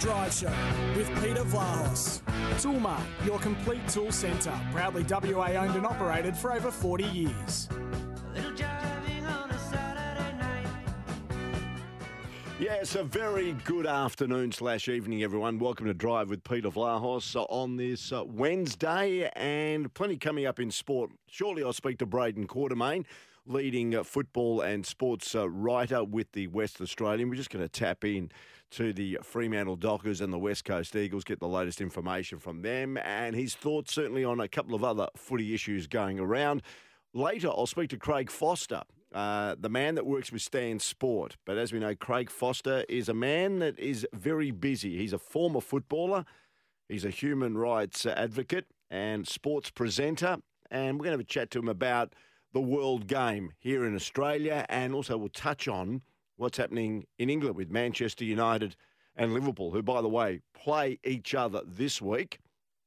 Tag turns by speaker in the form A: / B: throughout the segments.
A: Drive Show with Peter Vlahos. Toolmart, your complete tool centre. Proudly WA owned and operated for over 40 years.
B: Yes, a very good afternoon slash evening, everyone. Welcome to Drive with Peter Vlahos on this uh, Wednesday, and plenty coming up in sport. Shortly, I'll speak to Braden Quartermaine, leading uh, football and sports uh, writer with the West Australian. We're just going to tap in to the Fremantle Dockers and the West Coast Eagles, get the latest information from them, and his thoughts certainly on a couple of other footy issues going around. Later, I'll speak to Craig Foster, uh, the man that works with Stan Sport. But as we know, Craig Foster is a man that is very busy. He's a former footballer, he's a human rights advocate and sports presenter. And we're going to have a chat to him about the world game here in Australia. And also, we'll touch on what's happening in England with Manchester United and Liverpool, who, by the way, play each other this week.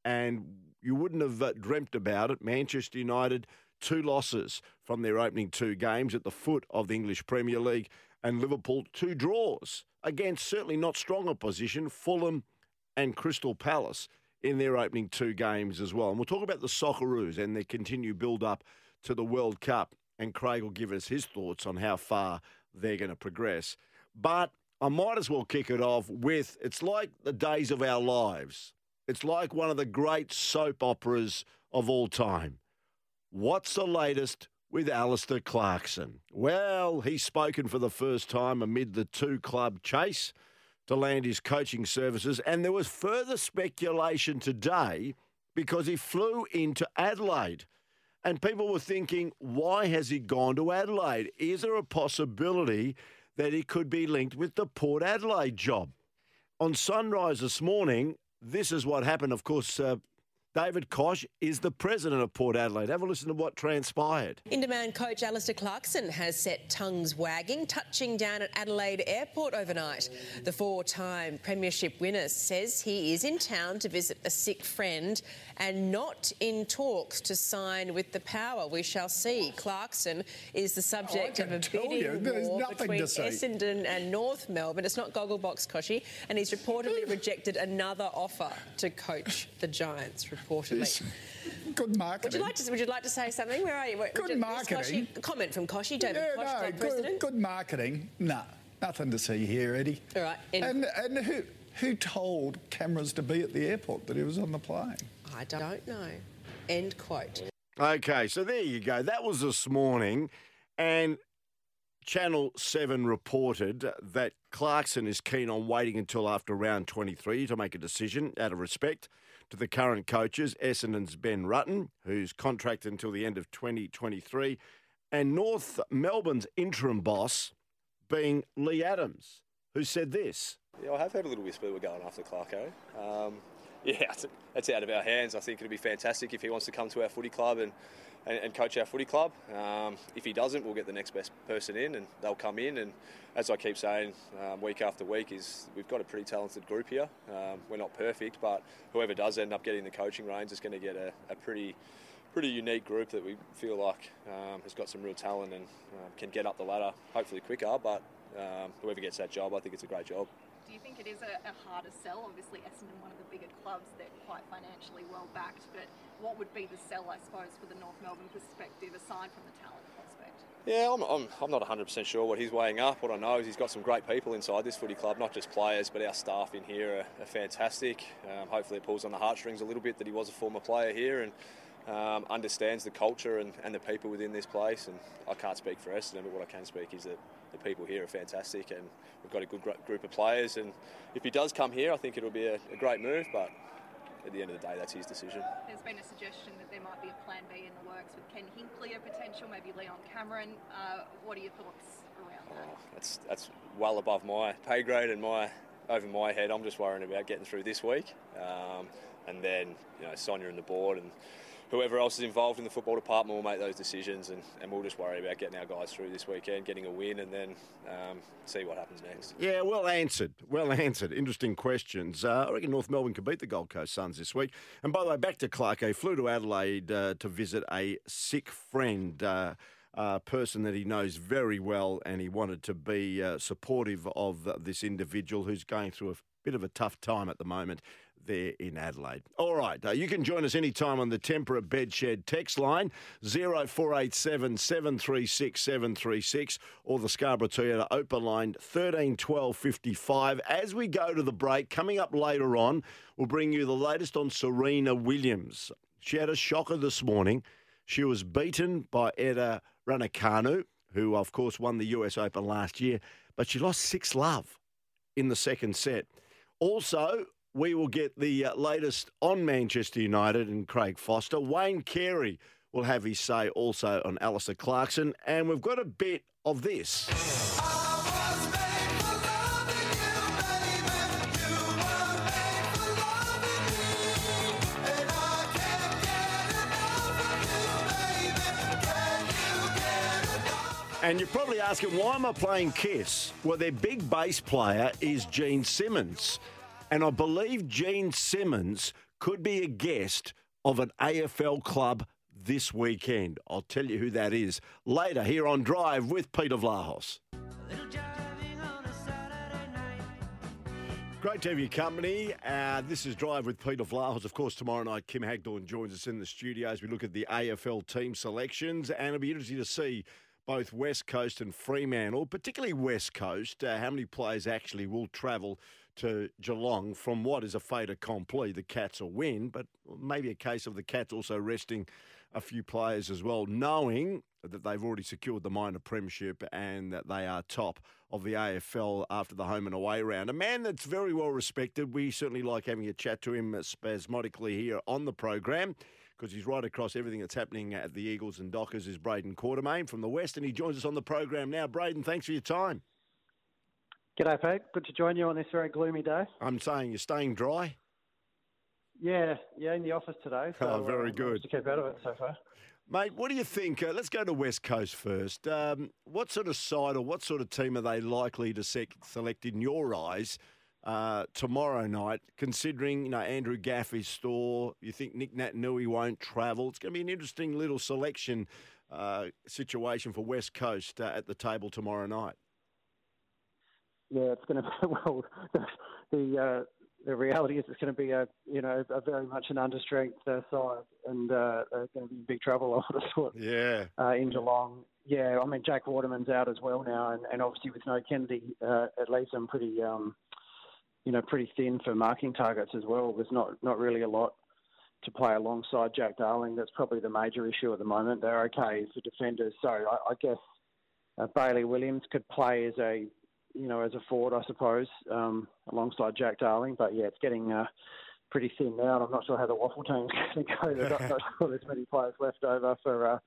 B: And you wouldn't have uh, dreamt about it. Manchester United two losses from their opening two games at the foot of the English Premier League, and Liverpool two draws against certainly not strong opposition, Fulham and Crystal Palace in their opening two games as well. And we'll talk about the Socceroos and their continued build up to the World Cup. And Craig will give us his thoughts on how far they're going to progress. But I might as well kick it off with it's like the days of our lives. It's like one of the great soap operas of all time. What's the latest with Alastair Clarkson? Well, he's spoken for the first time amid the two club chase to land his coaching services, and there was further speculation today because he flew into Adelaide. And people were thinking, why has he gone to Adelaide? Is there a possibility that he could be linked with the Port Adelaide job? On Sunrise this morning, this is what happened. Of course, uh, David Koch is the president of Port Adelaide. Have a listen to what transpired.
C: In demand coach Alastair Clarkson has set tongues wagging, touching down at Adelaide Airport overnight. The four time Premiership winner says he is in town to visit a sick friend and not in talks to sign with the power. We shall see. Clarkson is the subject
D: oh,
C: of a bidding
D: you,
C: war between Essendon and North Melbourne. It's not Gogglebox Kochie, and he's reportedly rejected another offer to coach the Giants reportedly.
D: Good marketing.
C: Would you like to? Would you like to say something? Where are you?
D: Good
C: you,
D: marketing.
C: Kochie, comment from Kochie, David
D: yeah,
C: Koch,
D: no, good,
C: President.
D: Good marketing. No, nothing to see here, Eddie.
C: All right.
D: And and who who told cameras to be at the airport that he was on the plane?
C: I don't know. End quote.
B: Okay, so there you go. That was this morning, and Channel 7 reported that Clarkson is keen on waiting until after round 23 to make a decision out of respect to the current coaches, Essendon's Ben Rutten, who's contracted until the end of 2023, and North Melbourne's interim boss being Lee Adams, who said this.
E: Yeah, I have heard a little whisper we're going after Clarko. Um, yeah, that's out of our hands. I think it'd be fantastic if he wants to come to our footy club and, and, and coach our footy club. Um, if he doesn't, we'll get the next best person in and they'll come in. And as I keep saying um, week after week, is we've got a pretty talented group here. Um, we're not perfect, but whoever does end up getting the coaching reins is going to get a, a pretty pretty unique group that we feel like um, has got some real talent and uh, can get up the ladder hopefully quicker. But um, whoever gets that job, I think it's a great job.
F: You think it is a, a harder sell? Obviously, Essendon, one of the bigger clubs, they're quite financially well backed. But what would be the sell, I suppose, for the North Melbourne perspective, aside from the talent prospect?
E: Yeah, I'm, I'm, I'm not 100% sure what he's weighing up. What I know is he's got some great people inside this footy club, not just players, but our staff in here are, are fantastic. Um, hopefully, it pulls on the heartstrings a little bit that he was a former player here and um, understands the culture and, and the people within this place. And I can't speak for Essendon, but what I can speak is that the people here are fantastic and we've got a good group of players. And if he does come here, I think it'll be a, a great move. But at the end of the day, that's his decision.
F: There's been a suggestion that there might be a plan B in the works with Ken Hinkley, a potential, maybe Leon Cameron. Uh, what are your thoughts around that?
E: Oh, that's that's well above my pay grade and my over my head. I'm just worrying about getting through this week, um, and then you know Sonia and the board and whoever else is involved in the football department will make those decisions, and, and we'll just worry about getting our guys through this weekend, getting a win, and then um, see what happens next.
B: Yeah, well answered. Well answered. Interesting questions. Uh, I reckon North Melbourne could beat the Gold Coast Suns this week. And by the way, back to Clark. He flew to Adelaide uh, to visit a sick friend. Uh, uh, person that he knows very well, and he wanted to be uh, supportive of this individual who's going through a bit of a tough time at the moment there in Adelaide. All right, uh, you can join us anytime on the Tempera Bedshed text line 0487 736 736 or the Scarborough Toyota open line 13 12 55. As we go to the break, coming up later on, we'll bring you the latest on Serena Williams. She had a shocker this morning. She was beaten by Emma Raducanu, who, of course, won the US Open last year, but she lost 6 love in the second set. Also, we will get the uh, latest on Manchester United and Craig Foster. Wayne Carey will have his say also on Alastair Clarkson. And we've got a bit of this. And you're probably asking, why am I playing Kiss? Well, their big bass player is Gene Simmons. And I believe Gene Simmons could be a guest of an AFL club this weekend. I'll tell you who that is later here on Drive with Peter Vlahos. Great to have your company. Uh, this is Drive with Peter Vlahos. Of course, tomorrow night, Kim Hagdorn joins us in the studio as we look at the AFL team selections. And it'll be interesting to see both West Coast and Fremantle, particularly West Coast, uh, how many players actually will travel to Geelong from what is a fait accompli. The Cats will win, but maybe a case of the Cats also resting a few players as well, knowing that they've already secured the minor premiership and that they are top of the AFL after the home and away round. A man that's very well respected. We certainly like having a chat to him spasmodically here on the program because he's right across everything that's happening at the Eagles and Dockers is Braden Quartermaine from the West and he joins us on the program now. Braden, thanks for your time.
G: G'day, Pete. Good to join you on this very gloomy day.
B: I'm saying you're staying dry.
G: Yeah, yeah, in the office today. So,
B: oh, very
G: uh,
B: good.
G: To keep out of it so far.
B: Mate, what do you think? Uh, let's go to West Coast first. Um, what sort of side or what sort of team are they likely to sec- select in your eyes uh, tomorrow night? Considering you know Andrew Gaffey's store, you think Nick Naitanui won't travel. It's going to be an interesting little selection uh, situation for West Coast uh, at the table tomorrow night
G: yeah, it's going to be well. The the, uh, the reality is it's going to be a you know a very much an understrength uh, side, and uh, going to be in big trouble. I would have thought.
B: Yeah.
G: Uh, in Geelong, yeah. I mean, Jack Waterman's out as well now, and, and obviously with no Kennedy, uh, it leaves them pretty um, you know pretty thin for marking targets as well. There's not not really a lot to play alongside Jack Darling. That's probably the major issue at the moment. They're okay for defenders, so I, I guess uh, Bailey Williams could play as a you know, as a forward, I suppose, um, alongside Jack Darling. But yeah, it's getting uh, pretty thin now, and I'm not sure how the WAFL team's going to go. They've not, not sure there's many players left over for uh,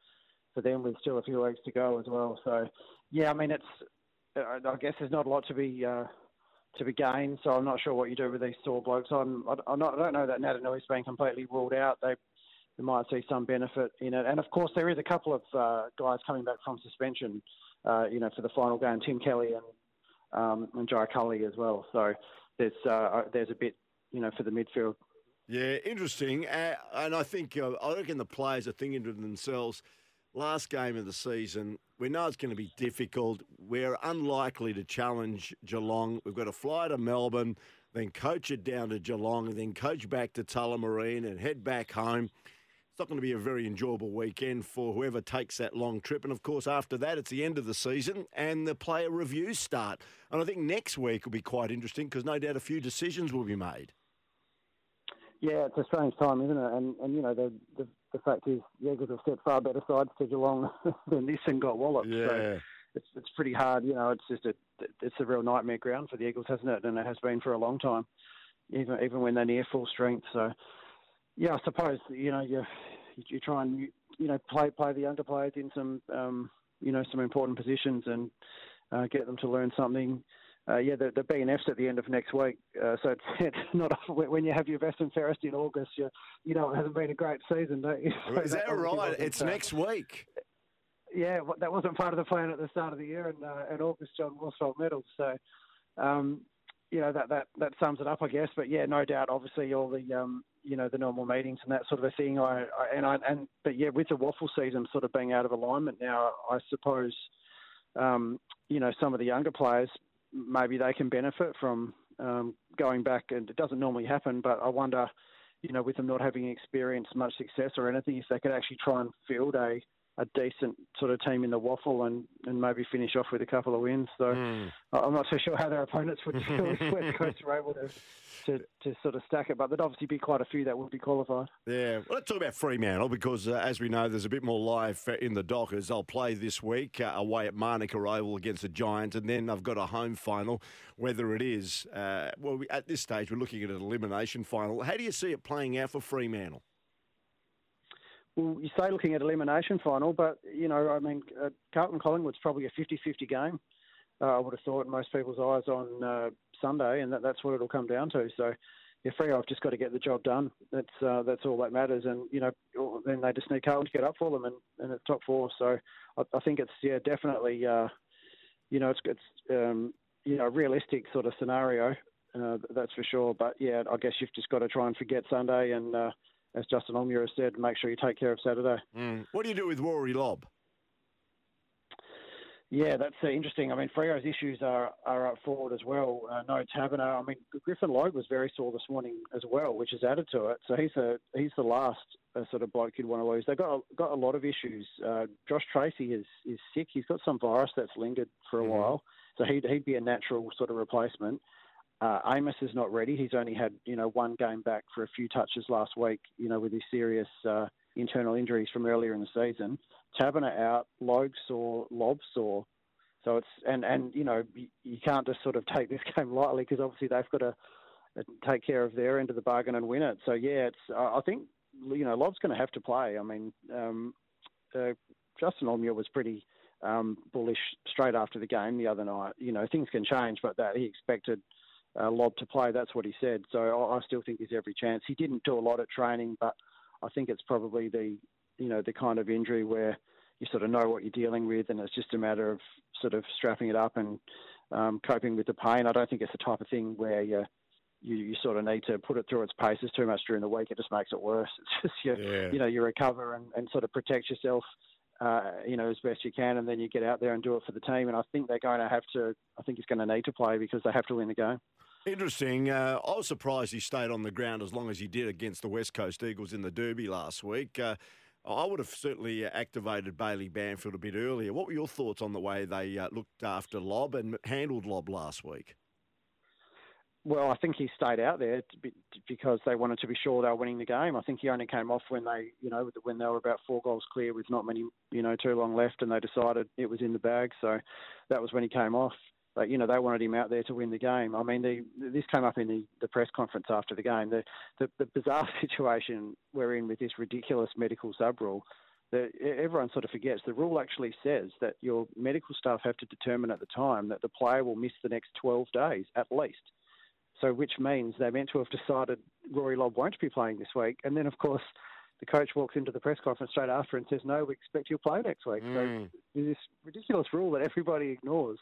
G: for them with still a few weeks to go as well. So yeah, I mean, it's I guess there's not a lot to be. Uh, to be gained, so I'm not sure what you do with these sore blokes. I'm, I'm not, I don't know that Naitanui's been completely ruled out. They, they might see some benefit in it, and of course there is a couple of uh, guys coming back from suspension, uh, you know, for the final game. Tim Kelly and um, and Jai Culley as well. So there's uh, there's a bit, you know, for the midfield.
B: Yeah, interesting. Uh, and I think uh, I reckon the players are thinking to themselves, last game of the season, we know it's going to be difficult. We're unlikely to challenge Geelong. We've got to fly to Melbourne, then coach it down to Geelong, and then coach back to Tullamarine and head back home it's not going to be a very enjoyable weekend for whoever takes that long trip. And of course, after that, it's the end of the season and the player reviews start. And I think next week will be quite interesting because no doubt a few decisions will be made.
G: Yeah, it's a strange time, isn't it? And and you know the the, the fact is the Eagles have set far better sides to Geelong than this and got walloped.
B: Yeah.
G: So it's it's pretty hard. You know, it's just a it's a real nightmare ground for the Eagles, hasn't it? And it has been for a long time, even even when they're near full strength. So yeah, I suppose you know you you try and you know play play the younger players in some um, you know some important positions and uh, get them to learn something. Uh, yeah, the, the BNF's at the end of next week, uh, so it's, it's not when you have your best and fairest in August. You you know it hasn't been a great season, don't you?
B: So Is that, that right? It's next week.
G: Yeah, that wasn't part of the plan at the start of the year, and uh, and August John Worsfold medals. So, um, you know that that that sums it up, I guess. But yeah, no doubt, obviously all the um, you know the normal meetings and that sort of a thing. I, I and I and but yeah, with the WAFL season sort of being out of alignment now, I suppose um, you know some of the younger players maybe they can benefit from um, going back, and it doesn't normally happen, but I wonder, you know, with them not having experienced much success or anything, if they could actually try and field a a decent sort of team in the WAFL and, and maybe finish off with a couple of wins. So mm. I'm not so sure how their opponents would deal if West Coast were able to, to, to sort of stack it, but there'd obviously be quite a few that would be qualified.
B: Yeah, well, let's talk about Fremantle because, uh, as we know, there's a bit more life in the Dockers. They'll play this week uh, away at Manuka Oval against the Giants, and then they've got a home final. Whether it is, uh, well, we, at this stage, we're looking at an elimination final. How do you see it playing out for Fremantle?
G: Well, you say looking at elimination final, but you know, I mean, uh, Carlton Collingwood's probably a 50-50 game. Uh, I would have thought in most people's eyes on uh, Sunday, and that, that's what it'll come down to. So, yeah, Freo have just got to get the job done. That's uh, that's all that matters, and you know, then they just need Carlton to get up for them and, and the top four. So, I, I think it's yeah, definitely, uh, you know, it's it's um, you know, a realistic sort of scenario. Uh, that's for sure. But yeah, I guess you've just got to try and forget Sunday and uh, as Justin has said, make sure you take care of Saturday.
B: Mm. What do you do with Rory Lobb?
G: Yeah, that's uh, interesting. I mean, Freo's issues are, are up forward as well. Uh, no Taberner. I mean, Griffin Logue was very sore this morning as well, which has added to it. So he's a he's the last uh, sort of bloke you'd want to lose. They've got got a lot of issues. Uh, Josh Treacy is is sick. He's got some virus that's lingered for a mm-hmm. while, so he'd he'd be a natural sort of replacement. Uh, Amos is not ready. He's only had you know one game back for a few touches last week. You know with his serious uh, internal injuries from earlier in the season. Taberner out, Logue sore, Lobb sore. So it's and and you know you, can't just sort of take this game lightly because obviously they've got to uh, take care of their end of the bargain and win it. So yeah, it's I think you know Lobb's going to have to play. I mean, um, uh, Justin Longmuir was pretty um, bullish straight after the game the other night. You know things can change, but that he expected uh, Lobb to play. That's what he said. So I, I still think there's every chance. He didn't do a lot at training, but I think it's probably the you know the kind of injury where you sort of know what you're dealing with, and it's just a matter of sort of strapping it up and um, coping with the pain. I don't think it's the type of thing where you, you you sort of need to put it through its paces too much during the week. It just makes it worse. It's just you, yeah. you know you recover and, and sort of protect yourself. Uh, you know, as best you can, and then you get out there and do it for the team. And I think they're going to have to. I think he's going to need to play because they have to win the game.
B: Interesting. Uh, I was surprised he stayed on the ground as long as he did against the West Coast Eagles in the Derby last week. Uh, I would have certainly activated Bailey Banfield a bit earlier. What were your thoughts on the way they uh, looked after Lobb and handled Lobb last week?
G: Well, I think he stayed out there because they wanted to be sure they were winning the game. I think he only came off when they, you know, when they were about four goals clear with not many, you know, too long left, and they decided it was in the bag. So that was when he came off. But you know they wanted him out there to win the game. I mean, the, this came up in the, the press conference after the game. The, the, the bizarre situation we're in with this ridiculous medical sub rule. that everyone sort of forgets the rule actually says that your medical staff have to determine at the time that the player will miss the next 12 days at least. So, which means they're meant to have decided Rory Lobb won't be playing this week. And then, of course, the coach walks into the press conference straight after and says, No, we expect you'll play next week. Mm. So, there's this ridiculous rule that everybody ignores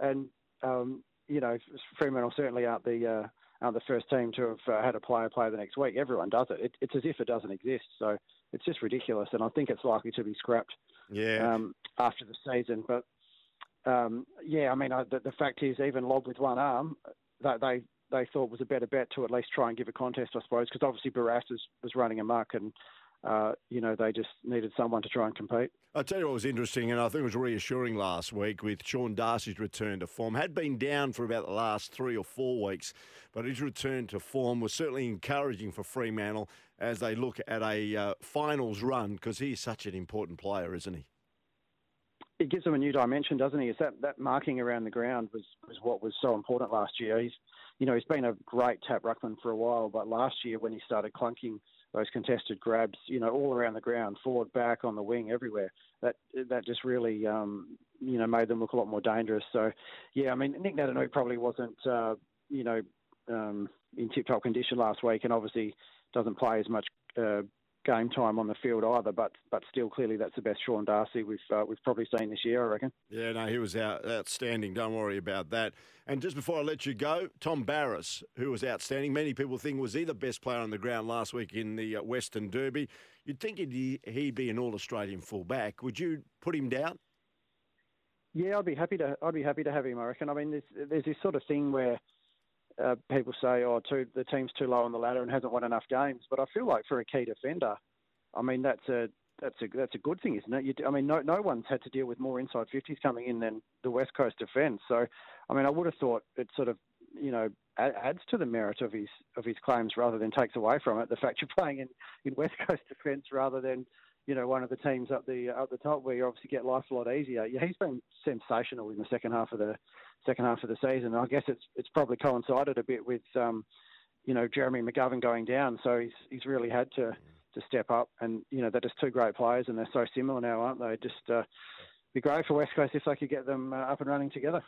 G: and um, you know, Fremantle certainly aren't the uh, aren't the first team to have uh, had a player play the next week. Everyone does it. it. It's as if it doesn't exist. So it's just ridiculous, and I think it's likely to be scrapped.
B: Yeah.
G: Um, after the season, but um, yeah, I mean, I, the, the, fact is, even Lobb with one arm, that they they thought was a better bet to at least try and give a contest, I suppose, because obviously Barrass was, was running amok and uh, you know, they just needed someone to try and compete.
B: I'll tell you what was interesting, and I think it was reassuring last week with Sean Darcy's return to form. Had been down for about the last three or four weeks, but his return to form was certainly encouraging for Fremantle as they look at a uh, finals run because he's such an important player, isn't he?
G: It gives them a new dimension, doesn't he? Is that, that marking around the ground was, was what was so important last year. He's, you know, he's been a great tap ruckman for a while, but last year when he started clunking – those contested grabs, you know, all around the ground, forward, back, on the wing, everywhere. That that just really, um, you know, made them look a lot more dangerous. So, yeah, I mean, Nick Naitanui probably wasn't, uh, you know, um, in tip-top condition last week, and obviously doesn't play as much uh, game time on the field either. But but still, clearly that's the best Sean Darcy we've uh, we've probably seen this year. I reckon.
B: Yeah, no, he was out, outstanding. Don't worry about that. And just before I let you go, Tom Barrass, who was outstanding. Many people think was he the best player on the ground last week in the uh, Western Derby. You'd think he'd, he'd be an All Australian fullback. Would you put him down?
G: Yeah, I'd be happy to. I'd be happy to have him. I reckon. I mean, there's, there's this sort of thing where uh, people say, "Oh, too, the team's too low on the ladder and hasn't won enough games." But I feel like for a key defender, I mean that's a that's a that's a good thing, isn't it? You, I mean, no no one's had to deal with more inside fifties coming in than the West Coast defence. So, I mean, I would have thought it sort of you know adds to the merit of his of his claims rather than takes away from it. The fact you're playing in, in West Coast defence rather than you know one of the teams up the up the top where you obviously get life a lot easier. Yeah, he's been sensational in the second half of the second half of the season. I guess it's it's probably coincided a bit with um, you know Jeremy McGovern going down, so he's he's really had to to step up. And you know they're just two great players, and they're so similar now, aren't they? Just uh, be great for West Coast if they could get them uh, up and running together.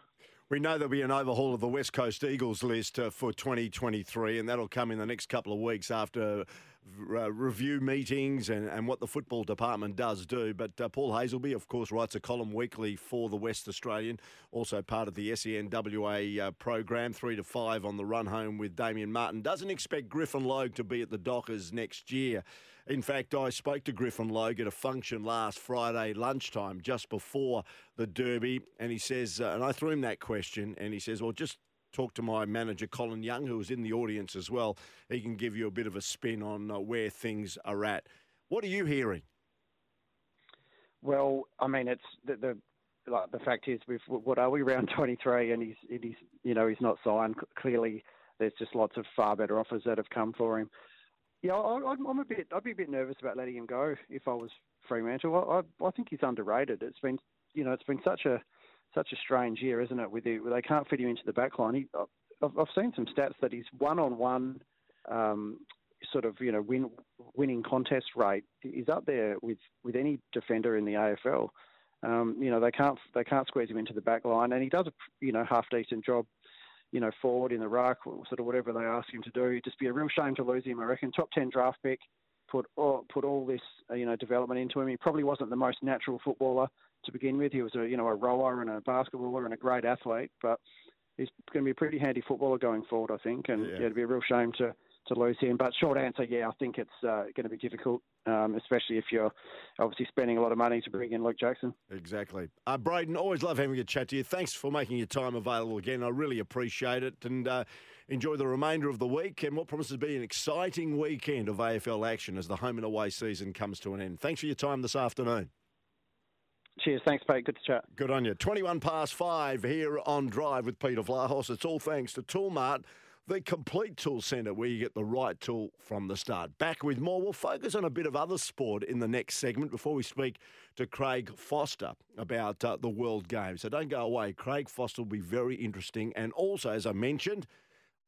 B: We know there'll be an overhaul of the West Coast Eagles list uh, for 2023, and that'll come in the next couple of weeks after uh, review meetings and, and what the football department does do. But uh, Paul Hasleby, of course, writes a column weekly for the West Australian, also part of the SENWA uh, program, three to five on the run home with Damien Martin. Doesn't expect Griffin Logue to be at the Dockers next year. In fact, I spoke to Griffin Logue at a function last Friday lunchtime, just before the Derby, and he says, uh, and I threw him that question, and he says, well, just talk to my manager, Colin Young, who was in the audience as well. He can give you a bit of a spin on uh, where things are at. What are you hearing?
G: Well, I mean, it's the, the like the fact is, we've what are we round 23, and he's he's you know he's not signed. Clearly, there's just lots of far better offers that have come for him. Yeah, I, am a bit. I'd be a bit nervous about letting him go if I was Fremantle. I, I, I think he's underrated. It's been, you know, it's been such a such a strange year, isn't it? With the, they can't fit him into the back line. He, I've, I've seen some stats that his one-on-one um, sort of you know win, winning contest rate is up there with, with any defender in the AFL. Um, you know they can't they can't squeeze him into the back line, and he does a you know half decent job you know, forward in the ruck, or sort of whatever they ask him to do. It'd just be a real shame to lose him. I reckon top ten draft pick, put all, put all this uh, you know development into him. He probably wasn't the most natural footballer to begin with. He was a you know a rower and a basketballer and a great athlete, but he's going to be a pretty handy footballer going forward, I think. And yeah. yeah it'd be a real shame to to lose him. But short answer, yeah, I think it's uh, going to be difficult, um, especially if you're obviously spending a lot of money to bring in Luke Jackson.
B: Exactly. Uh, Braden, always love having a chat to you. Thanks for making your time available again. I really appreciate it. And uh, enjoy the remainder of the week and what promises to be an exciting weekend of AFL action as the home and away season comes to an end. Thanks for your time this afternoon.
G: Cheers. Thanks, Pete. Good to chat.
B: Good on you. 21 past five here on Drive with Peter Vlahos. It's all thanks to Toolmart the complete tool centre where you get the right tool from the start. Back with more. We'll focus on a bit of other sport in the next segment before we speak to Craig Foster about uh, the World Games. So don't go away. Craig Foster will be very interesting. And also, as I mentioned,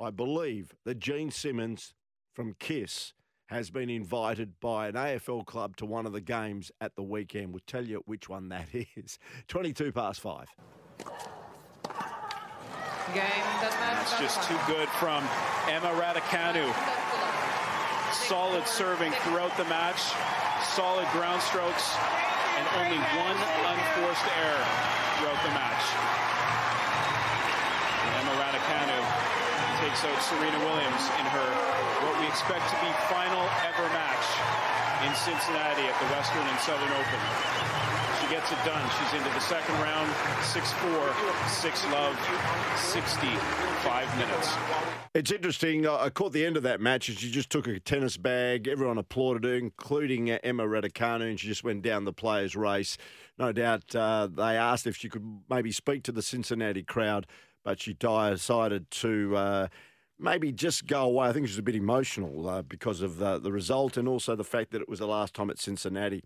B: I believe that Gene Simmons from KISS has been invited by an AFL club to one of the games at the weekend. We'll tell you which one that is. 22 past five
H: game. That's just too good from Emma Raducanu. Solid serving throughout the match, solid ground strokes, and only one unforced error throughout the match. Emma Raducanu takes out Serena Williams in her what we expect to be final ever match in Cincinnati at the Western and Southern Open She gets it done. She's into the second round, 6-4, 6 love, 65 minutes.
B: It's interesting. I caught the end of that match and she just took a tennis bag. Everyone applauded her, including uh, Emma Raducanu, and she just went down the players' race. No doubt uh, they asked if she could maybe speak to the Cincinnati crowd, but she decided to... Uh, maybe just go away. I think she was a bit emotional uh, because of the, the result and also the fact that it was the last time at Cincinnati.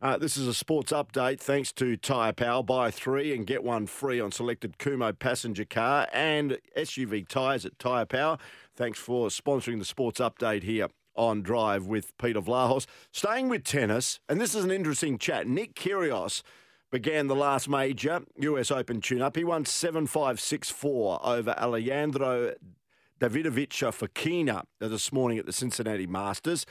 B: Uh, this is a sports update thanks to Tyre Power. Buy three and get one free on selected Kumho passenger car and SUV tyres at Tyre Power. Thanks for sponsoring the sports update here on Drive with Peter Vlahos. Staying with tennis, and this is an interesting chat. Nick Kyrgios began the last major US Open tune-up. He won 7-5-6-4 over Alejandro Davidovich Fokina this morning at the Cincinnati Masters.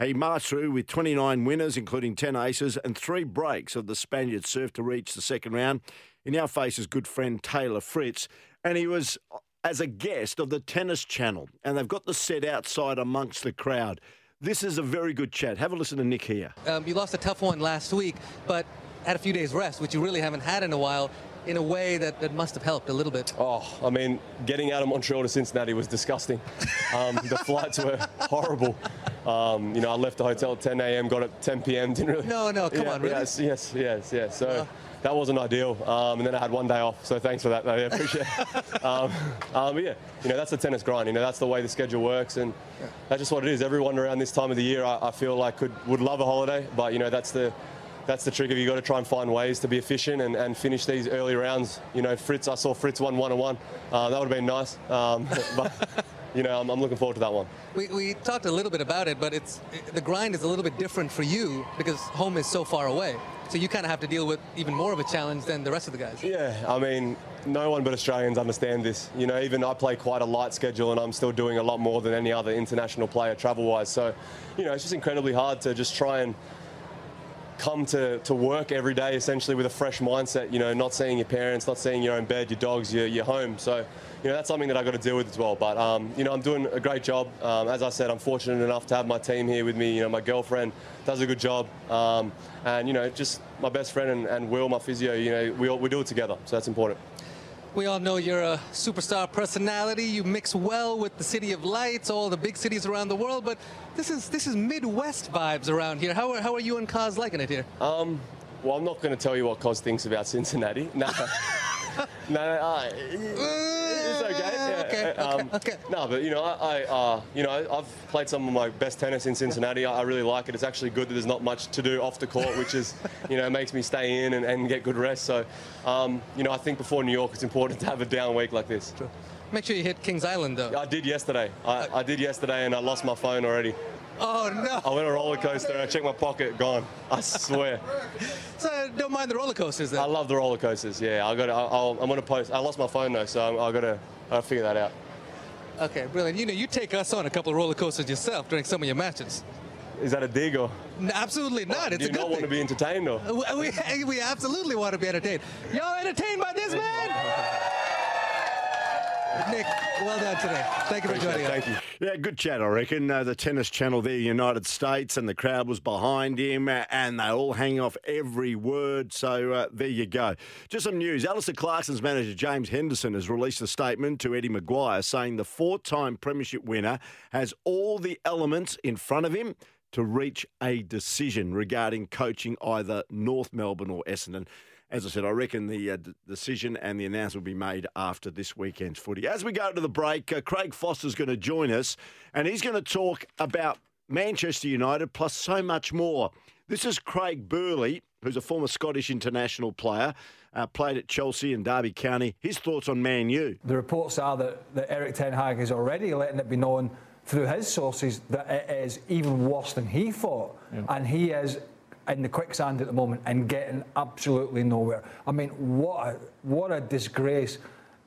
B: He marched through with 29 winners, including 10 aces and three breaks of the Spaniard serve to reach the second round. He now faces good friend Taylor Fritz, and he was as a guest of the Tennis Channel, and they've got the set outside amongst the crowd. This is a very good chat. Have a listen to Nick here.
I: Um, you lost a tough one last week, but had a few days rest, which you really haven't had in a while. in a way that, that must have helped a little bit.
J: Oh, I mean, getting out of Montreal to Cincinnati was disgusting. Um, the flights were horrible. Um, you know, I left the hotel at 10 a.m., got up at 10 p.m., didn't really.
I: No, no, come
J: Yeah,
I: on, really?
J: Yes, yes, yes, yes. So.
I: Uh.
J: that wasn't ideal, um, and then I had one day off. So thanks for that. though. Yeah, appreciate it. um, um, but yeah, you know that's the tennis grind. You know that's the way the schedule works, and that's just what it is. Everyone around this time of the year, I, I feel like could would love a holiday, but you know that's the that's the trick of you got to try and find ways to be efficient and, and finish these early rounds. You know, Fritz, I saw Fritz won one on one. Uh, that would have been nice, um, but you know I'm, I'm looking forward to that one.
I: We, we talked a little bit about it, but it's the grind is a little bit different for you because home is so far away. So you kind of have to deal with even more of a challenge than the rest of the guys.
J: Yeah, I mean, no one but Australians understand this. You know, even I play quite a light schedule and I'm still doing a lot more than any other international player travel wise. So, you know, it's just incredibly hard to just try and come to, to work every day essentially with a fresh mindset, you know, not seeing your parents, not seeing your own bed, your dogs, your, your home. So, you know, that's something that I've got to deal with as well. But, um, you know, I'm doing a great job. Um, as I said, I'm fortunate enough to have my team here with me. You know, my girlfriend does a good job. Um, and, you know, just my best friend and, and Will, my physio, you know, we, all, we do it together. So that's important.
I: We all know you're a superstar personality. You mix well with the City of Lights, all the big cities around the world. But this is this is Midwest vibes around here. How are, how are you and Kaz liking it here?
J: Um, well, I'm not going to tell you what Cos thinks about Cincinnati. No. no, uh, it's okay.
I: Okay,
J: um,
I: okay.
J: No, but you know, I, I uh, you know, I've played some of my best tennis in Cincinnati. I, I really like it. It's actually good that there's not much to do off the court, which is, you know, makes me stay in and, and get good rest. So, um, you know, I think before New York, it's important to have a down week like this.
I: Make sure you hit Kings Island though.
J: I did yesterday. I, I did yesterday, and I lost my phone already.
I: Oh no!
J: I went on a roller coaster. I checked my pocket, gone. I swear.
I: So don't mind the roller coasters then.
J: I love the roller coasters. Yeah, I got. I'm gonna post. I lost my phone though, so I got to. I gotta figure that out.
I: Okay, brilliant. You know, you take us on a couple of roller coasters yourself during some of your matches.
J: Is that a dig or?
I: No, absolutely not. It's
J: Do you
I: a good
J: not want to be entertained?
I: We, we, we absolutely want to be entertained. Y'all entertained by this man? Nick, well done today. Thank you for joining us.
J: Thank you.
B: Yeah, good chat, I reckon. Uh, the tennis channel there, United States, and the crowd was behind him, uh, and they all hang off every word. So uh, there you go. Just some news. Alastair Clarkson's manager, James Henderson, has released a statement to Eddie McGuire saying the four time Premiership winner has all the elements in front of him to reach a decision regarding coaching either North Melbourne or Essendon. As I said, I reckon the uh, d- decision and the announcement will be made after this weekend's footy. As we go to the break, uh, Craig Foster's going to join us and he's going to talk about Manchester United plus so much more. This is Craig Burley, who's a former Scottish international player, uh, played at Chelsea and Derby County. His thoughts on Man U.
K: The reports are that, that Erik Ten Hag is already letting it be known through his sources that it is even worse than he thought. And he is in the quicksand at the moment and getting absolutely nowhere. I mean, what a, what a disgrace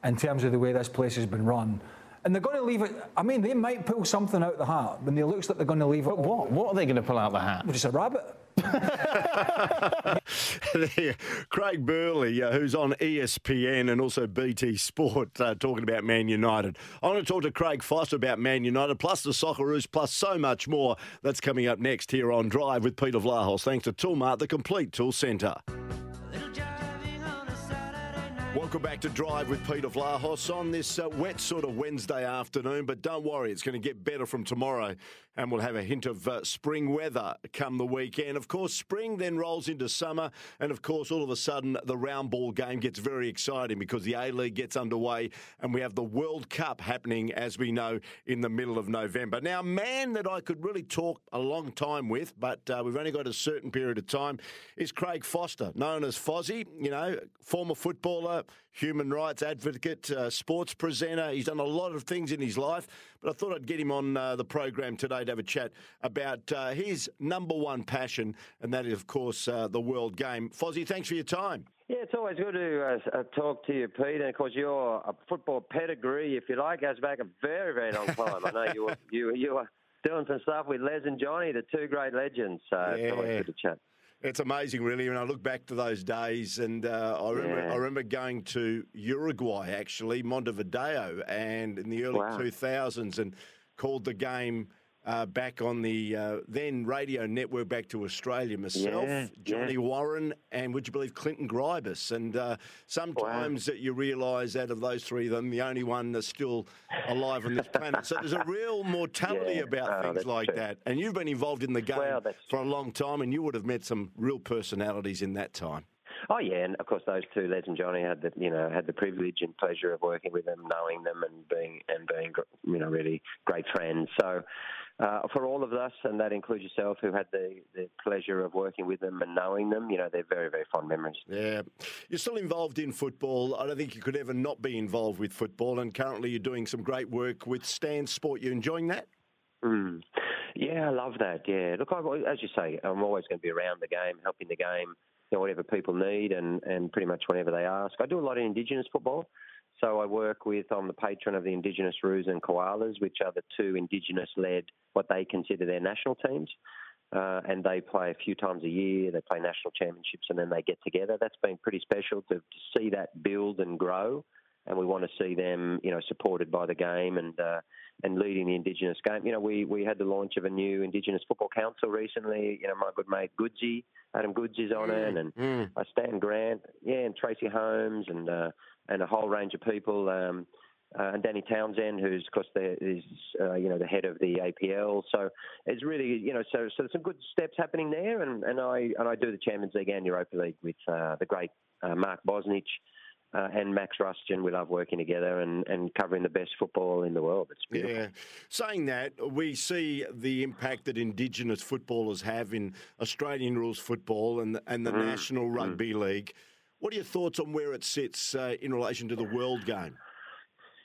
K: in terms of the way this place has been run. And they're going to leave it. I mean, they might pull something out the hat when it looks like they're going to leave it. But
L: what? What are they going to pull out the hat?
K: Just a rabbit.
B: Craig Burley, uh, who's on ESPN and also BT Sport, uh, talking about Man United. I want to talk to Craig Foster about Man United, plus the Socceroos, plus so much more. That's coming up next here on Drive with Peter Vlahos. Thanks to Toolmart, the complete tool centre. Welcome back to Drive with Peter Vlahos on this uh, wet sort of Wednesday afternoon, but don't worry, it's going to get better from tomorrow and we'll have a hint of uh, spring weather come the weekend. Of course, spring then rolls into summer, and of course, all of a sudden, the round ball game gets very exciting because the A League gets underway and we have the World Cup happening, as we know, in the middle of November. Now, man that I could really talk a long time with, but uh, we've only got a certain period of time, is Craig Foster, known as Fozzie, you know, former footballer, human rights advocate, uh, sports presenter. He's done a lot of things in his life, but I thought I'd get him on uh, the program today to have a chat about uh, his number one passion, and that is, of course, uh, the world game. Fozzie, thanks for your time.
M: Yeah, it's always good to uh, uh, talk to you, Pete. And of course, your football pedigree, if you like, goes back a very, very long time. I know you were you you were doing some stuff with Les and Johnny, the two great legends. So yeah. it's always good to chat.
B: It's amazing, really. When I look back to those days, and uh, I remember,
M: Yeah.
B: I remember going to Uruguay, actually, Montevideo, and in the early
M: Wow.
B: 2000s, and called the game uh, back on the uh, then radio network back to Australia. Myself,
M: Yeah,
B: Johnny
M: yeah.
B: Warren, and would you believe Clinton Gribus? And uh, sometimes that you realise out of those three them, the only one that's still alive on this planet. So there's a real mortality
M: Yeah,
B: about
M: oh,
B: things like
M: true.
B: that. And you've been involved in the game
M: Well,
B: for a long time, and you would have met some real personalities in that time.
M: Oh yeah, and of course those two, Les and Johnny, had the you know had the privilege and pleasure of working with them, knowing them, and being and being you know really great friends. So uh, for all of us, and that includes yourself, who had the, the pleasure of working with them and knowing them, you know they're very very fond memories.
B: Yeah. You're still involved in football. I don't think you could ever not be involved with football. And currently, you're doing some great work with Stan Sport. You enjoying that?
M: Mm. Yeah, I love that. Yeah, look, I, as you say, I'm always going to be around the game, helping the game, you know, whatever people need, and and pretty much whenever they ask. I do a lot of Indigenous football. So I work with, I'm the patron of the Indigenous Roos and Koalas, which are the two Indigenous-led, what they consider their national teams. Uh, and they play a few times a year. They play national championships, and then they get together. That's been pretty special to, to see that build and grow. And we want to see them, you know, supported by the game and uh, and leading the Indigenous game. You know, we we had the launch of a new Indigenous Football Council recently. You know, my good mate Goodsy, Adam Goodes is on it, and uh, Stan Grant, yeah, and Tracey Holmes, and uh, and a whole range of people. Um, uh, and Danny Townsend, who's of course the, is uh, you know the head of the APL. So it's really you know so so there's some good steps happening there, and, and I and I do the Champions League and Europa League with uh, the great uh, Mark Bosnich. Uh, and Max Rushden, we love working together and, and covering the best football in the world. It's beautiful.
B: Yeah. Saying that, we see the impact that Indigenous footballers have in Australian rules football and, and the
M: Mm,
B: National Rugby League. What are your thoughts on where it sits uh, in relation to the world game?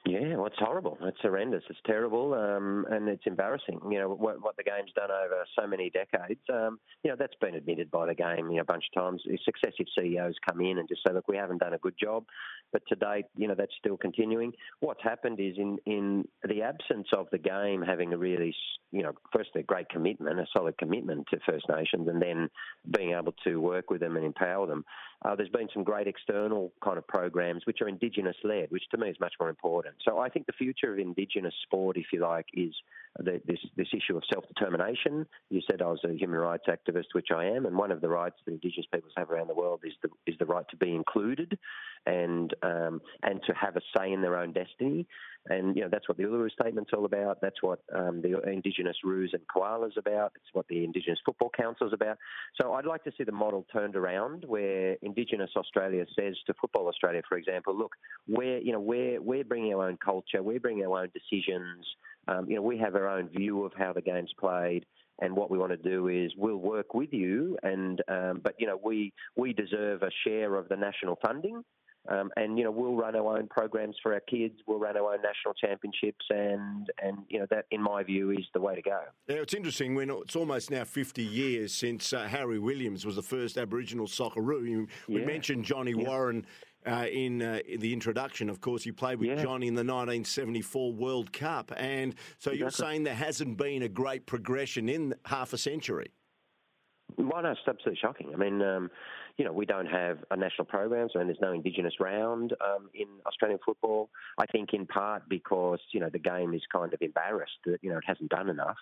M: Yeah, well, it's horrible. It's horrendous. It's terrible, um, and it's embarrassing. You know what, what the game's done over so many decades. Um, you know that's been admitted by the game you know, a bunch of times. Successive CEOs come in and just say, "Look, we haven't done a good job," but to date, you know that's still continuing. What's happened is in in the absence of the game having a really, you know, firstly a great commitment, a solid commitment to First Nations, and then being able to work with them and empower them. Uh, there's been some great external kind of programs which are Indigenous led, which to me is much more important. So I think the future of Indigenous sport, if you like, is the, this this issue of self determination. You said I was a human rights activist, which I am, and one of the rights that Indigenous peoples have around the world is the is the right to be included, and um, and to have a say in their own destiny. And you know that's what the Uluru Statement's all about. That's what um, the Indigenous Roos and Koalas about. It's what the Indigenous Football Council is about. So I'd like to see the model turned around, where Indigenous Australia says to Football Australia, for example, look, we're you know we're we're bringing our own culture, we're bringing our own decisions. Um, you know, we have our own view of how the game's played, and what we want to do is we'll work with you, and um, but you know we we deserve a share of the national funding. Um, and you know we'll run our own programs for our kids. We'll run our own national championships, and and you know that, in my view, is the way to go.
B: Yeah, it's interesting when it's almost now 50 years since uh, Harry Williams was the first Aboriginal Socceroo. You, We
M: Yeah.
B: mentioned Johnny
M: Yeah.
B: Warren uh, in, uh, in the introduction. Of course, he played with
M: Yeah.
B: Johnny in the 1974 World Cup. And so you're saying there hasn't been a great progression in half a century?
M: Well, no, it's absolutely shocking. I mean, um, you know, we don't have a national program, so there's no Indigenous round um, in Australian football. I think in part because you know the game is kind of embarrassed that you know it hasn't done enough.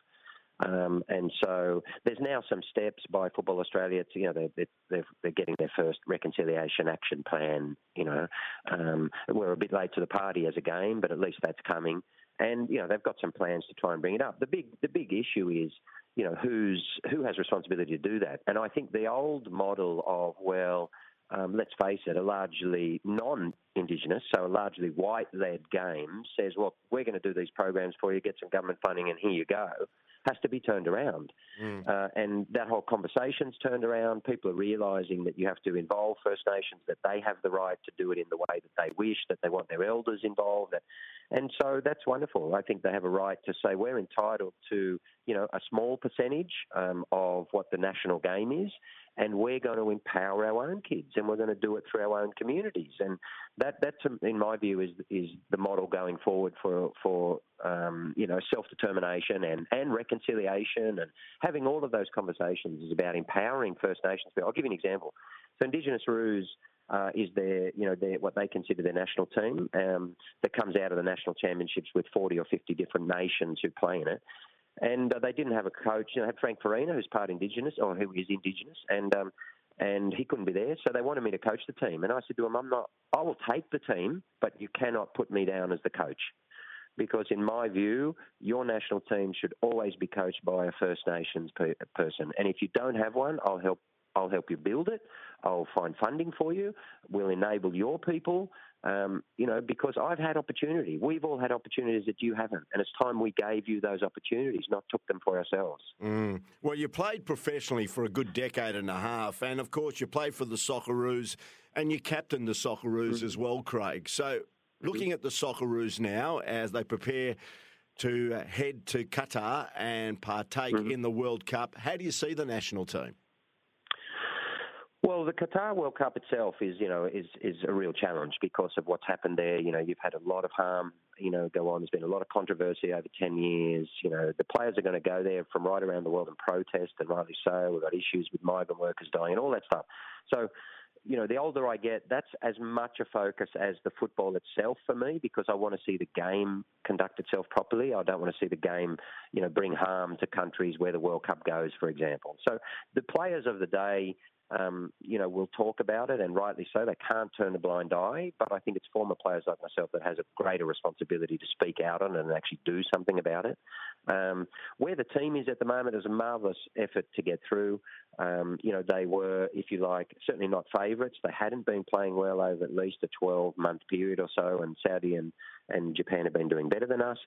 M: Um, and so there's now some steps by Football Australia to, you know, they're, they're, they're getting their first reconciliation action plan. You know, um, we're a bit late to the party as a game, but at least that's coming. And you know, they've got some plans to try and bring it up. The big, the big issue is, you know, who's who has responsibility to do that. And I think the old model of well, um, let's face it, a largely non-Indigenous, so a largely white-led game says, well, we're going to do these programs for you, get some government funding, and here you go, has to be turned around. Uh, and that whole conversation's turned around. People are realising that you have to involve First Nations, that they have the right to do it in the way that they wish, that they want their elders involved. And so that's wonderful. I think they have a right to say we're entitled to, you know, a small percentage um, of what the national game is, and we're going to empower our own kids, and we're going to do it through our own communities. And that, that's, um, in my view, is is the model going forward for for um, you know self determination and and reconciliation, and having all of those conversations is about empowering First Nations people. I'll give you an example. So Indigenous Roos uh, is their, you know, their, what they consider their national team um, that comes out of the national championships with 40 or 50 different nations who play in it. And uh, they didn't have a coach. You know, they had Frank Farina, who's part Indigenous, or who is Indigenous, and um, and he couldn't be there, so they wanted me to coach the team. And I said to him, "I'm not. I will take the team, but you cannot put me down as the coach." Because in my view, your national team should always be coached by a First Nations per- person, and if you don't have one, I'll help I'll help you build it. I'll find funding for you. We'll enable your people. Um, you know, because I've had opportunity. We've all had opportunities that you haven't, and it's time we gave you those opportunities, not took them for ourselves.
B: Mm. Well, you played professionally for a good decade and a half, and of course, you played for the Socceroos, and you captained the Socceroos mm-hmm. as well, Craig. So, looking at the Socceroos now as they prepare to head to Qatar and partake mm-hmm. in the World Cup, how do you see the national team?
M: Well, the Qatar World Cup itself is, you know, is is a real challenge because of what's happened there. You know, you've had a lot of harm, you know, go on. There's been a lot of controversy over ten years. You know, the players are going to go there from right around the world and protest, and rightly so. We've got issues with migrant workers dying and all that stuff. So, you know, the older I get, that's as much a focus as the football itself for me because I want to see the game conduct itself properly. I don't want to see the game, you know, bring harm to countries where the World Cup goes, for example. So the players of the day um, you know, will talk about it, and rightly so. They can't turn a blind eye, but I think it's former players like myself that has a greater responsibility to speak out on it and actually do something about it. Um, where the team is at the moment is a marvellous effort to get through. Um, you know, they were, if you like, certainly not favourites. They hadn't been playing well over at least a 12-month period or so, and Saudi and, and Japan have been doing better than us.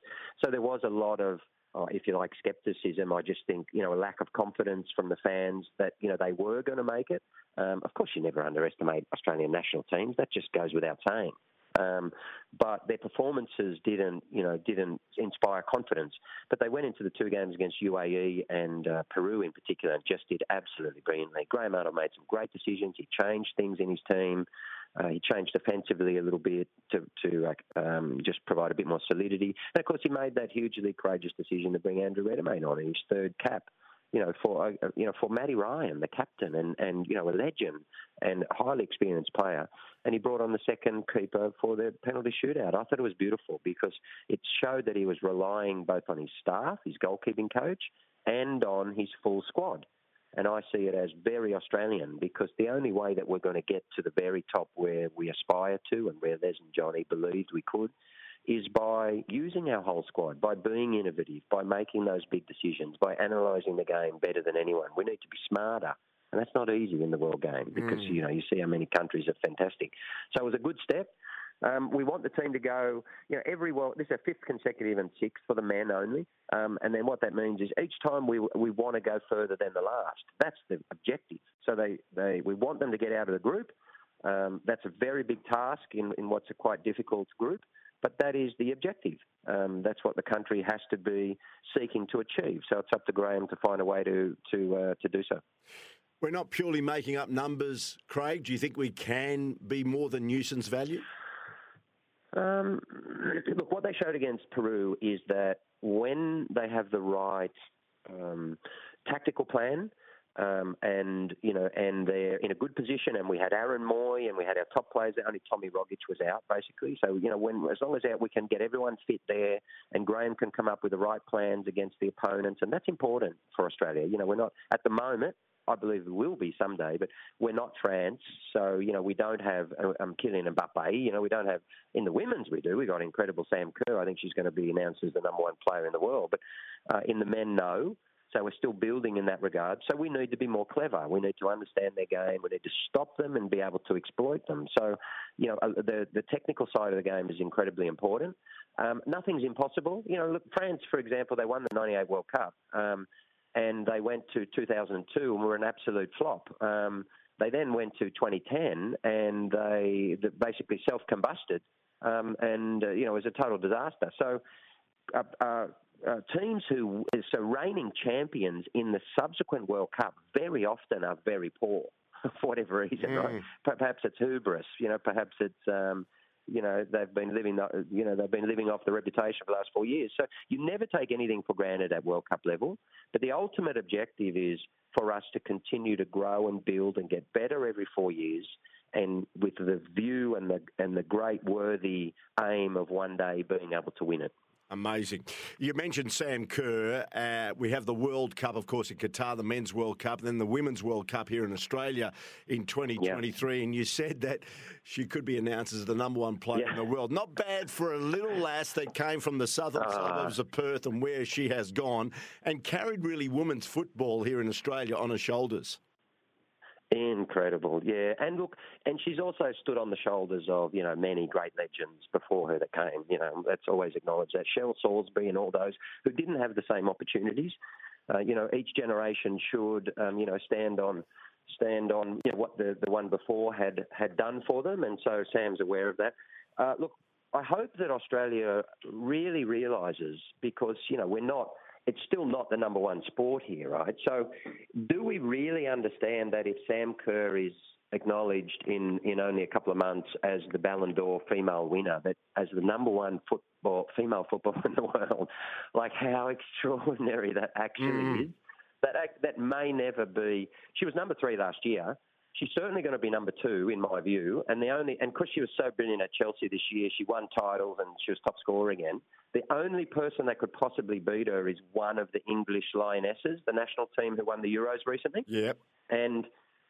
M: So there was a lot of uh, if you like, skepticism. I just think, you know, a lack of confidence from the fans that, you know, they were going to make it. Um, of course, you never underestimate Australian national teams. That just goes without saying. Um, but their performances didn't, you know, didn't inspire confidence. But they went into the two games against UAE and uh, Peru in particular and just did absolutely brilliantly. Graham Arnold made some great decisions. He changed things in his team. Uh, he changed defensively a little bit to, to um, just provide a bit more solidity. And of course, he made that hugely courageous decision to bring Andrew Redmayne on in his third cap. You know, for uh, you know, for Matty Ryan, the captain, and and you know, a legend and highly experienced player, and he brought on the second keeper for the penalty shootout. I thought it was beautiful because it showed that he was relying both on his staff, his goalkeeping coach, and on his full squad. And I see it as very Australian because the only way that we're going to get to the very top where we aspire to and where Les and Johnny believed we could is by using our whole squad, by being innovative, by making those big decisions, by analysing the game better than anyone. We need to be smarter. And that's not easy in the world game because, mm. you know, you see how many countries are fantastic. So it was a good step. Um, we want the team to go, you know, every well, this is a fifth consecutive and sixth for the men only. Um, and then what that means is each time we we want to go further than the last. That's the objective. So they, they we want them to get out of the group. Um, that's a very big task in, in what's a quite difficult group, but that is the objective. Um, that's what the country has to be seeking to achieve. So it's up to Graham to find a way to to uh, to do so.
B: We're not purely making up numbers, Craig. Do you think we can be more than nuisance value?
M: Um, look, what they showed against Peru is that when they have the right um, tactical plan, um, and you know, and they're in a good position. And we had Aaron Mooy, and we had our top players. Only Tommy Rogic was out, basically. So you know, when as long as we can get everyone fit there, and Graham can come up with the right plans against the opponents, and that's important for Australia. You know, we're not at the moment. I believe we will be someday, but we're not France. So, you know, we don't have uh, um, Kylian Mbappe. You know, we don't have, in the women's we do. We've got incredible Sam Kerr. I think she's going to be announced as the number one player in the world. But uh, in the men, no. So we're still building in that regard. So we need to be more clever. We need to understand their game. We need to stop them and be able to exploit them. So, you know, uh, the the technical side of the game is incredibly important. Um, nothing's impossible. You know, look, France, for example, they won the '98 World Cup. Um, and they went to 2002 and were an absolute flop. Um, they then went to 2010 and they basically self-combusted, um, and uh, you know it was a total disaster. So. Uh, uh, uh, teams who so reigning champions in the subsequent World Cup very often are very poor for whatever reason. Mm. Right? Perhaps it's hubris. You know, perhaps it's um, you know they've been living uh, you know they've been living off the reputation for the last four years. So you never take anything for granted at World Cup level. But the ultimate objective is for us to continue to grow and build and get better every four years, and with the view and the and the great worthy aim of one day being able to win it.
B: Amazing. You mentioned Sam Kerr. Uh, we have the World Cup, of course, in Qatar, the Men's World Cup, and then the Women's World Cup here in Australia in 2023. Yeah. And you said that she could be announced as the number one player yeah. in the world. Not bad for a little lass that came from the southern uh, suburbs of Perth and where she has gone and carried really women's football here in Australia on her shoulders.
M: Incredible, yeah. And look, and she's also stood on the shoulders of, you know, many great legends before her that came. You know, that's always acknowledged that. Shel Salisbury and all those who didn't have the same opportunities. Uh, you know, each generation should, um, you know, stand on stand on you know, what the, the one before had had done for them, and so Sam's aware of that. Uh, look, I hope that Australia really realises because you know we're not it's still not the number one sport here, right? So, do we really understand that if Sam Kerr is acknowledged in, in only a couple of months as the Ballon d'Or female winner, that as the number one football female footballer in the world, like how extraordinary that actually mm. is. That that may never be. She was number three last year. She's certainly going to be number two in my view. And the only and because she was so brilliant at Chelsea this year, she won titles and she was top scorer again. The only person that could possibly beat her is one of the English Lionesses, the national team who won the Euros recently.
B: Yep.
M: And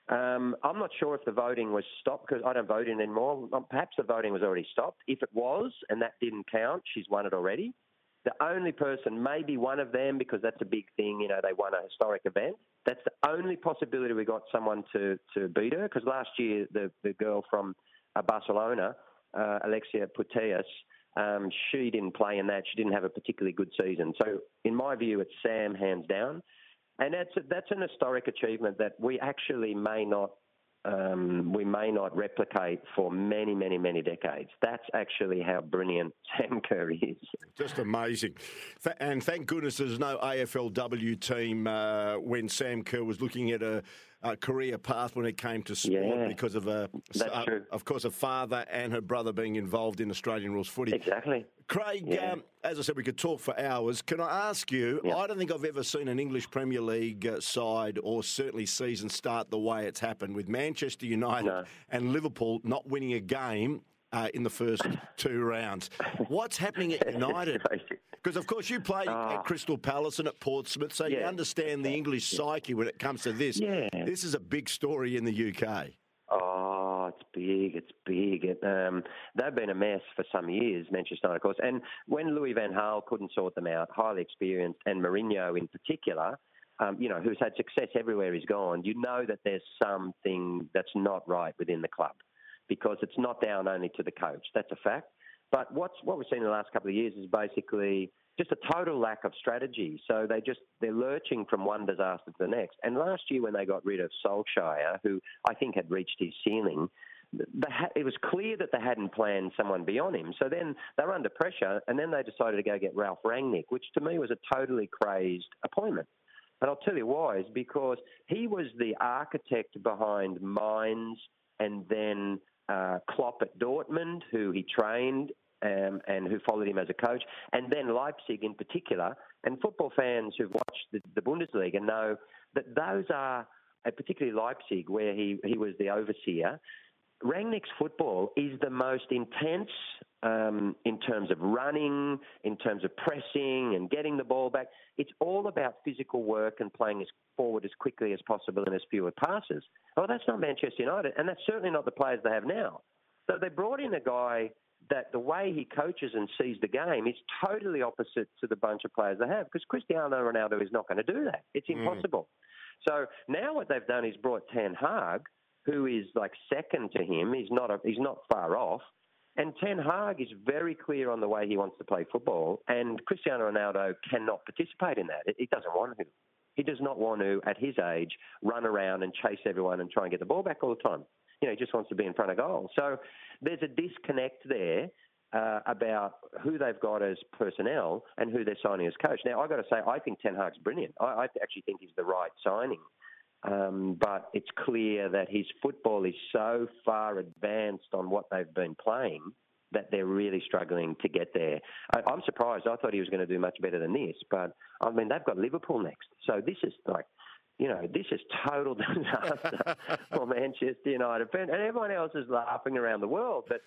M: um, I'm not sure if the voting was stopped because I don't vote in anymore. Perhaps the voting was already stopped. If it was and that didn't count, she's won it already. The only person, maybe one of them, because that's a big thing, you know, they won a historic event. That's the only possibility we got someone to, to beat her because last year the, the girl from uh, Barcelona, uh, Alexia Putellas, um, she didn't play in that. She didn't have a particularly good season. So, in my view, it's Sam hands down, and that's a, that's an historic achievement that we actually may not um, we may not replicate for many, many, many decades. That's actually how brilliant Sam Kerr is.
B: Just amazing. And thank goodness there's no AFLW team uh, when Sam Kerr was looking at a uh, career path when it came to sport
M: yeah,
B: because of a, uh, of course, a father and her brother being involved in Australian rules footy.
M: Exactly.
B: Craig, yeah. um, as I said, we could talk for hours. Can I ask you? Yeah. I don't think I've ever seen an English Premier League uh, side or certainly season start the way it's happened with Manchester United no. and Liverpool not winning a game uh, in the first two rounds. What's happening at United? Because, of course, you play uh, at Crystal Palace and at Portsmouth, so yeah. you understand the English psyche when it comes to this.
M: Yeah.
B: This is a big story in the UK.
M: Oh, it's big. It's big. It, um, they've been a mess for some years, Manchester United, of course. And when Louis Van Gaal couldn't sort them out, highly experienced, and Mourinho in particular, um, you know, who's had success everywhere he's gone, you know that there's something that's not right within the club because it's not down only to the coach. That's a fact. But what's what we've seen in the last couple of years is basically just a total lack of strategy. So they just they're lurching from one disaster to the next. And last year when they got rid of Solskjaer, who I think had reached his ceiling, it was clear that they hadn't planned someone beyond him. So then they were under pressure, and then they decided to go get Ralf Rangnick, which to me was a totally crazed appointment. And I'll tell you why is because he was the architect behind Mainz and then uh, Klopp at Dortmund, who he trained um, and who followed him as a coach, and then Leipzig in particular. And football fans who've watched the, the Bundesliga know that those are, uh, particularly Leipzig, where he, he was the overseer. Rangnick's football is the most intense um, in terms of running, in terms of pressing and getting the ball back. It's all about physical work and playing as forward as quickly as possible and as fewer passes. Oh, that's not Manchester United, and that's certainly not the players they have now. So they brought in a guy that the way he coaches and sees the game is totally opposite to the bunch of players they have because Cristiano Ronaldo is not going to do that. It's mm. impossible. Mm. So now what they've done is brought Ten Hag, who is like second to him. He's not a, he's not far off. And Ten Hag is very clear on the way he wants to play football, and Cristiano Ronaldo cannot participate in that. He doesn't want to. He does not want to, at his age, run around and chase everyone and try and get the ball back all the time. You know, he just wants to be in front of goal. So there's a disconnect there uh, about who they've got as personnel and who they're signing as coach. Now, I've got to say, I think Ten Hag's brilliant. I, I actually think he's the right signing. Um, but it's clear that his football is so far advanced on what they've been playing that they're really struggling to get there. I, I'm surprised. I thought he was going to do much better than this, but I mean they've got Liverpool next, so this is like you know, this is total disaster for Manchester United. And everyone else is laughing around the world, but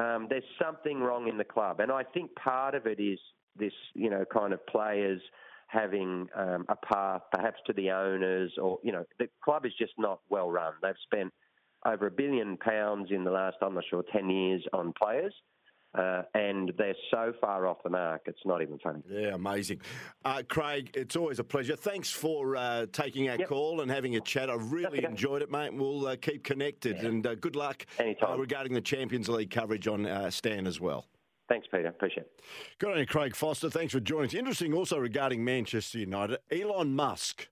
M: um, there's something wrong in the club. And I think part of it is this you know kind of players having um, a path perhaps to the owners or you know the club is just not well run. They've spent over a billion pounds in the last I'm not sure ten years on players. Uh, and they're so far off the mark, it's not even funny.
B: Yeah, amazing. Uh, Craig, it's always a pleasure. Thanks for uh, taking our
M: Yep.
B: call and having a chat. I really
M: okay.
B: enjoyed it, mate. We'll uh, keep connected and uh, good luck uh, regarding the Champions League coverage on uh, Stan as well.
M: Thanks, Peter. Appreciate it.
B: Good on you, Craig Foster. Thanks for joining us. Interesting also regarding Manchester United. Elon Musk,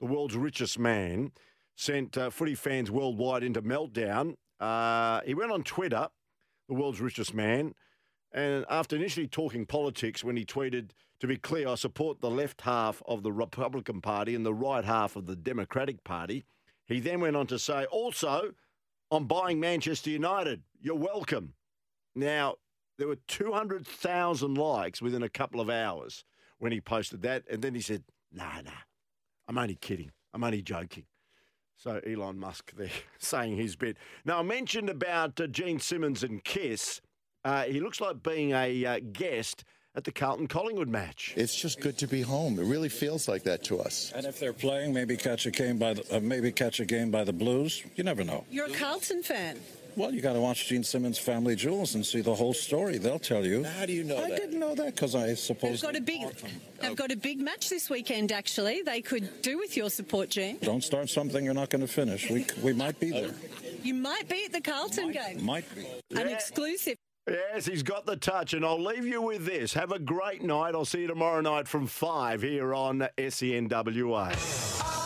B: the world's richest man, sent uh, footy fans worldwide into meltdown. Uh, he went on Twitter, the world's richest man, and after initially talking politics, when he tweeted, to be clear, I support the left half of the Republican Party and the right half of the Democratic Party, he then went on to say, also, I'm buying Manchester United. You're welcome. Now, there were 200,000 likes within a couple of hours when he posted that. And then he said, nah, nah, I'm only kidding. I'm only joking. So Elon Musk there saying his bit. Now, I mentioned about uh, Gene Simmons and Kiss. Uh, he looks like being a uh, guest at the Carlton Collingwood match.
L: It's just good to be home. It really feels like that to us.
N: And if they're playing, maybe catch a game by the, uh, maybe catch a game by the Blues. You never know.
O: You're a Carlton fan.
N: Well, you got to watch Gene Simmons' Family Jewels and see the whole story. They'll tell you.
L: How do you know
N: I
L: that?
N: didn't know that because I suppose they've
O: got a big, they've got a big match this weekend. Actually, they could do with your support, Gene.
N: don't start something you're not going to finish. We we might be there.
O: You might be at the Carlton game.
N: Might be.
O: An exclusive.
B: Yes, he's got the touch. And I'll leave you with this. Have a great night. I'll see you tomorrow night from 5 here on E SENWA.